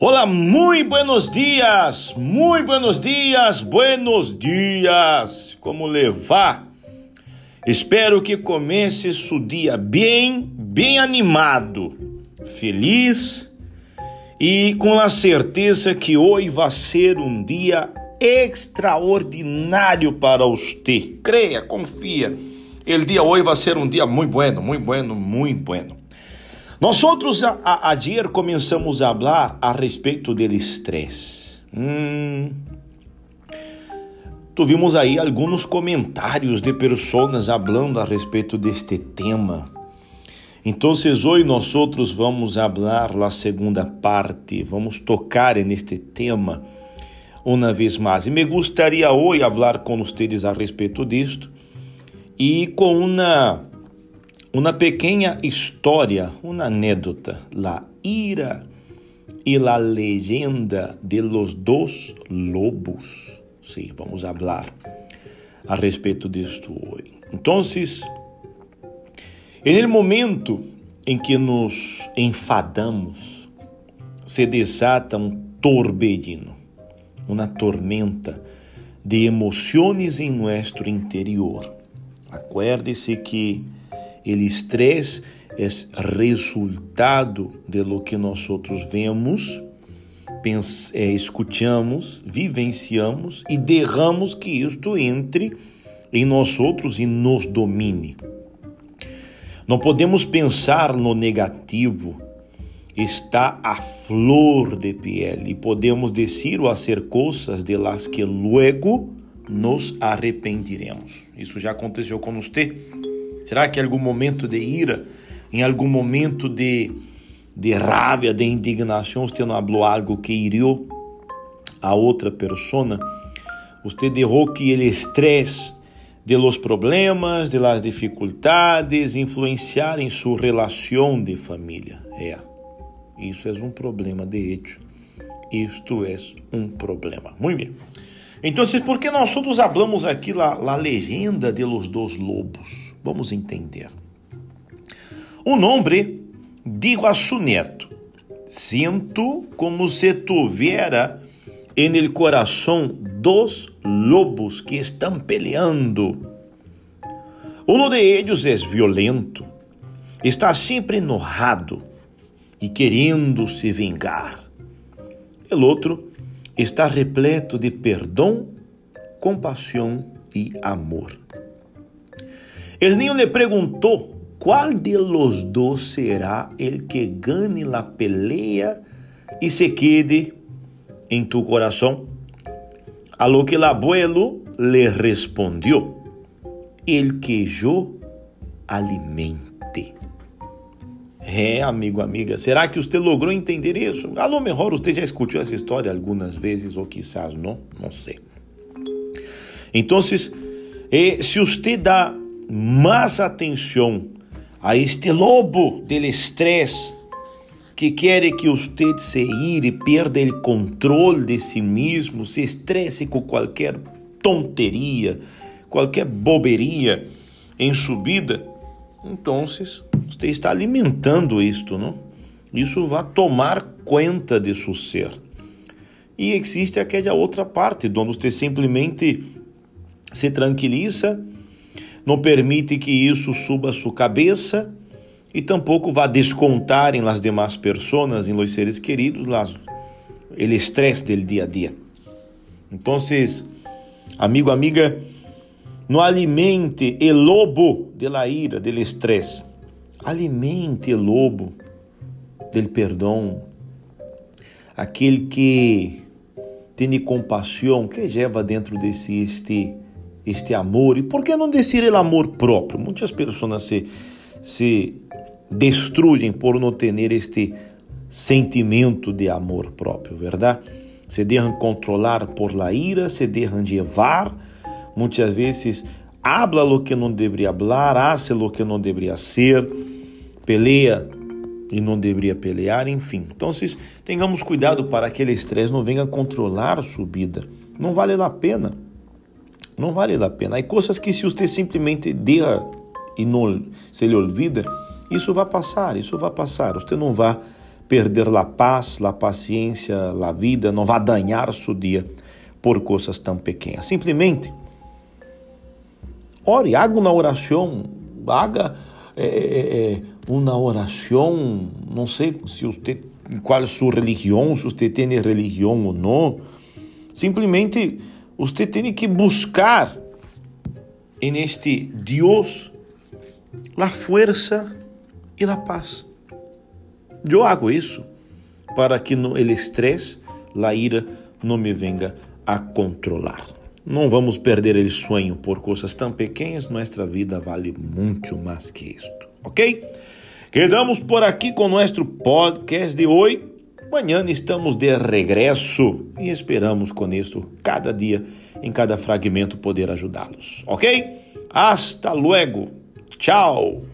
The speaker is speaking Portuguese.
Olá, muito buenos dias, muito buenos dias, buenos dias. Como levar? Espero que comece seu dia bem, bem animado, feliz e com a certeza que hoje vai ser um dia extraordinário para você. Creia, confia. O dia hoje vai ser um dia muito bueno, muito bueno, muito bueno. Nós outros a, a, começamos a falar a respeito do estresse. Hum, Tuvimos aí alguns comentários de pessoas falando a respeito deste tema. Então, hoje nós outros vamos falar a segunda parte, vamos tocar neste tema uma vez mais. E me gostaria hoje falar com vocês a respeito disto e com uma uma pequena história, uma anedota, la ira e la leyenda de los dos lobos. Sim, vamos falar a respeito disto hoje. Então, no momento em que nos enfadamos, se desata um torbellino, uma tormenta de emoções em nosso interior. Acuerde-se que o estresse é resultado de lo que nós outros vemos, é, escutamos, vivenciamos e derramos que isto entre em nós outros e nos domine. Não podemos pensar no negativo, está a flor de pele podemos dizer ou fazer coisas de las que luego nos arrependiremos. Isso já aconteceu com você? Será que em algum momento de ira, em algum momento de, de raiva, de indignação, você não falou algo que hiriu a outra pessoa? Você deixou que o estresse de los problemas, de las dificuldades influenciar em sua relação de família. É, isso é um problema de hecho. Isto é um problema. Muito bem. Então, por que nós todos hablamos aqui la, la legenda de los dos lobos? Vamos entender. Um homem digo a su neto: Sinto como se tuviera en el coração dos lobos que estão peleando. Um de eles é violento, está sempre enojado e querendo se vingar. O outro está repleto de perdão, compaixão e amor. El niño le preguntó, ¿cuál de los dos será el que gane la pelea y se quede en tu corazón? A lo que el abuelo le respondió, el que yo alimente. É, amigo, amiga, será que você logrou entender isso? A lo mejor você já escutou essa história algumas vezes, ou quizás não, não sei. Então, eh, se você dá mais atenção a este lobo do estresse que quer que você se ire, perda o controle de si mesmo, se estresse com qualquer tonteria, qualquer boberia em subida, então você está alimentando isto, não? Isso vai tomar conta de seu ser. E existe aquela outra parte, onde você simplesmente se tranquiliza não permite que isso suba sua cabeça e tampouco vá descontar em las demás pessoas, em los seres queridos, las, el estresse del dia a dia. Então, amigo, amiga, não alimente el lobo de la ira, del estresse. Alimente el lobo del perdão, aquele que tem compaixão, que leva dentro de si este este amor. E por que não dizer o amor próprio? Muitas pessoas se, se destruem por não ter este sentimento de amor próprio, verdade? Se deixam controlar por la ira, se deixam llevar, muitas vezes habla lo que não deveria hablar, hace lo que não deveria ser, pelea e não deveria pelear, enfim. Então, tenhamos cuidado para que aquele estresse não venha controlar sua vida. Não vale a pena. Não vale a pena. Há coisas que se você simplesmente deixa e não se lhe olvida, isso vai passar, isso vai passar. Você não vai perder a paz, a paciência, a vida, não vai danhar seu dia por coisas tão pequenas. Simplesmente, ore, haga uma oração, haga é, é, é, uma oração, não sei se você, qual sua religião, se você tem religião ou não, simplesmente você tem que buscar em este Deus a força e a paz. Eu hago isso para que el estresse, a ira, não me venga a controlar. Não vamos perder o sonho por coisas tão pequenas, nossa vida vale muito mais que isto, ok? Quedamos por aqui com nosso podcast de hoje. Amanhã estamos de regresso e esperamos com isso, cada dia, em cada fragmento, poder ajudá-los, ok? Hasta luego! Tchau!